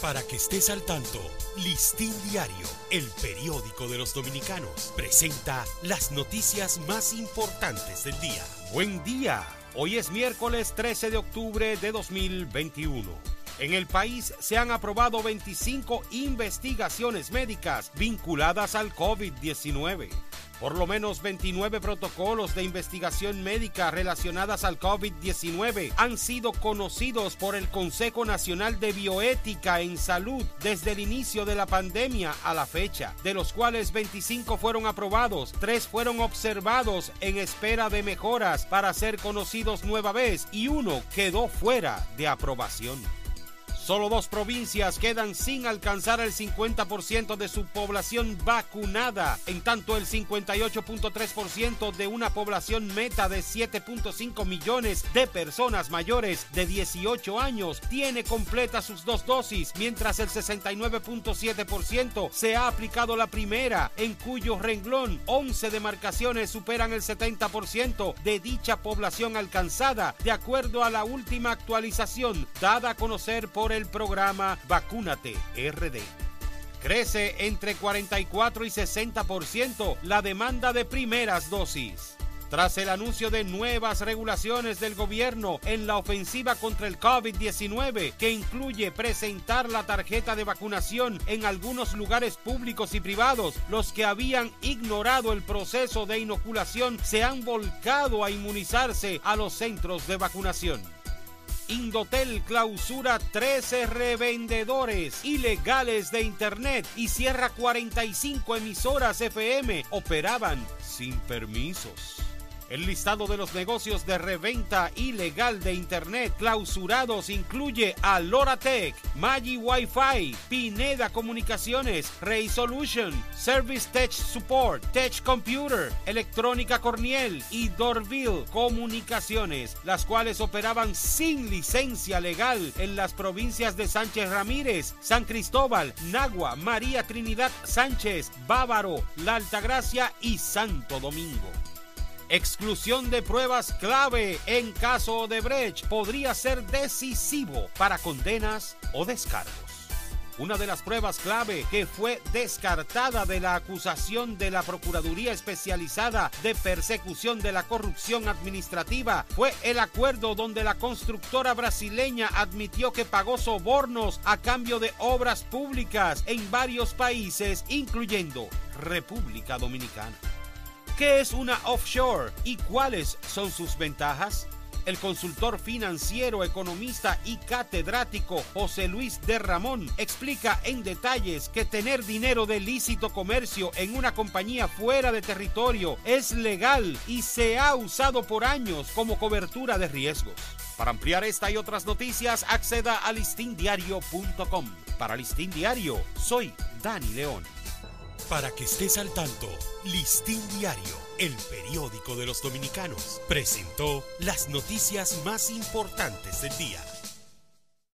Para que estés al tanto, Listín Diario, el periódico de los dominicanos, presenta las noticias más importantes del día. Buen día. Hoy es miércoles 13 de octubre de 2021. En el país se han aprobado 25 investigaciones médicas vinculadas al COVID-19. Por lo menos 29 protocolos de investigación médica relacionadas al COVID-19 han sido conocidos por el Consejo Nacional de Bioética en Salud desde el inicio de la pandemia a la fecha, de los cuales 25 fueron aprobados, 3 fueron observados en espera de mejoras para ser conocidos nueva vez y uno quedó fuera de aprobación. Solo dos provincias quedan sin alcanzar el 50% de su población vacunada, en tanto el 58.3% de una población meta de 7.5 millones de personas mayores de 18 años tiene completa sus dos dosis, mientras el 69.7% se ha aplicado la primera, en cuyo renglón 11 demarcaciones superan el 70% de dicha población alcanzada, de acuerdo a la última actualización dada a conocer por el el programa Vacúnate RD. Crece entre 44 y 60% la demanda de primeras dosis. Tras el anuncio de nuevas regulaciones del gobierno en la ofensiva contra el COVID-19, que incluye presentar la tarjeta de vacunación en algunos lugares públicos y privados, los que habían ignorado el proceso de inoculación se han volcado a inmunizarse a los centros de vacunación. Indotel clausura 13 revendedores ilegales de Internet y cierra 45 emisoras FM. Operaban sin permisos. El listado de los negocios de reventa ilegal de Internet clausurados incluye a Loratech, Magi Wi-Fi, Pineda Comunicaciones, Ray Solution, Service Tech Support, Tech Computer, Electrónica Corniel y Dorville Comunicaciones, las cuales operaban sin licencia legal en las provincias de Sánchez Ramírez, San Cristóbal, Nagua, María Trinidad Sánchez, Bávaro, La Altagracia y Santo Domingo. Exclusión de pruebas clave en caso de Brecht podría ser decisivo para condenas o descargos. Una de las pruebas clave que fue descartada de la acusación de la Procuraduría Especializada de Persecución de la Corrupción Administrativa fue el acuerdo donde la constructora brasileña admitió que pagó sobornos a cambio de obras públicas en varios países, incluyendo República Dominicana. ¿Qué es una offshore y cuáles son sus ventajas? El consultor financiero, economista y catedrático José Luis de Ramón explica en detalles que tener dinero de lícito comercio en una compañía fuera de territorio es legal y se ha usado por años como cobertura de riesgos. Para ampliar esta y otras noticias, acceda a listindiario.com. Para Listín Diario, soy Dani León. Para que estés al tanto, Listín Diario, el periódico de los dominicanos, presentó las noticias más importantes del día.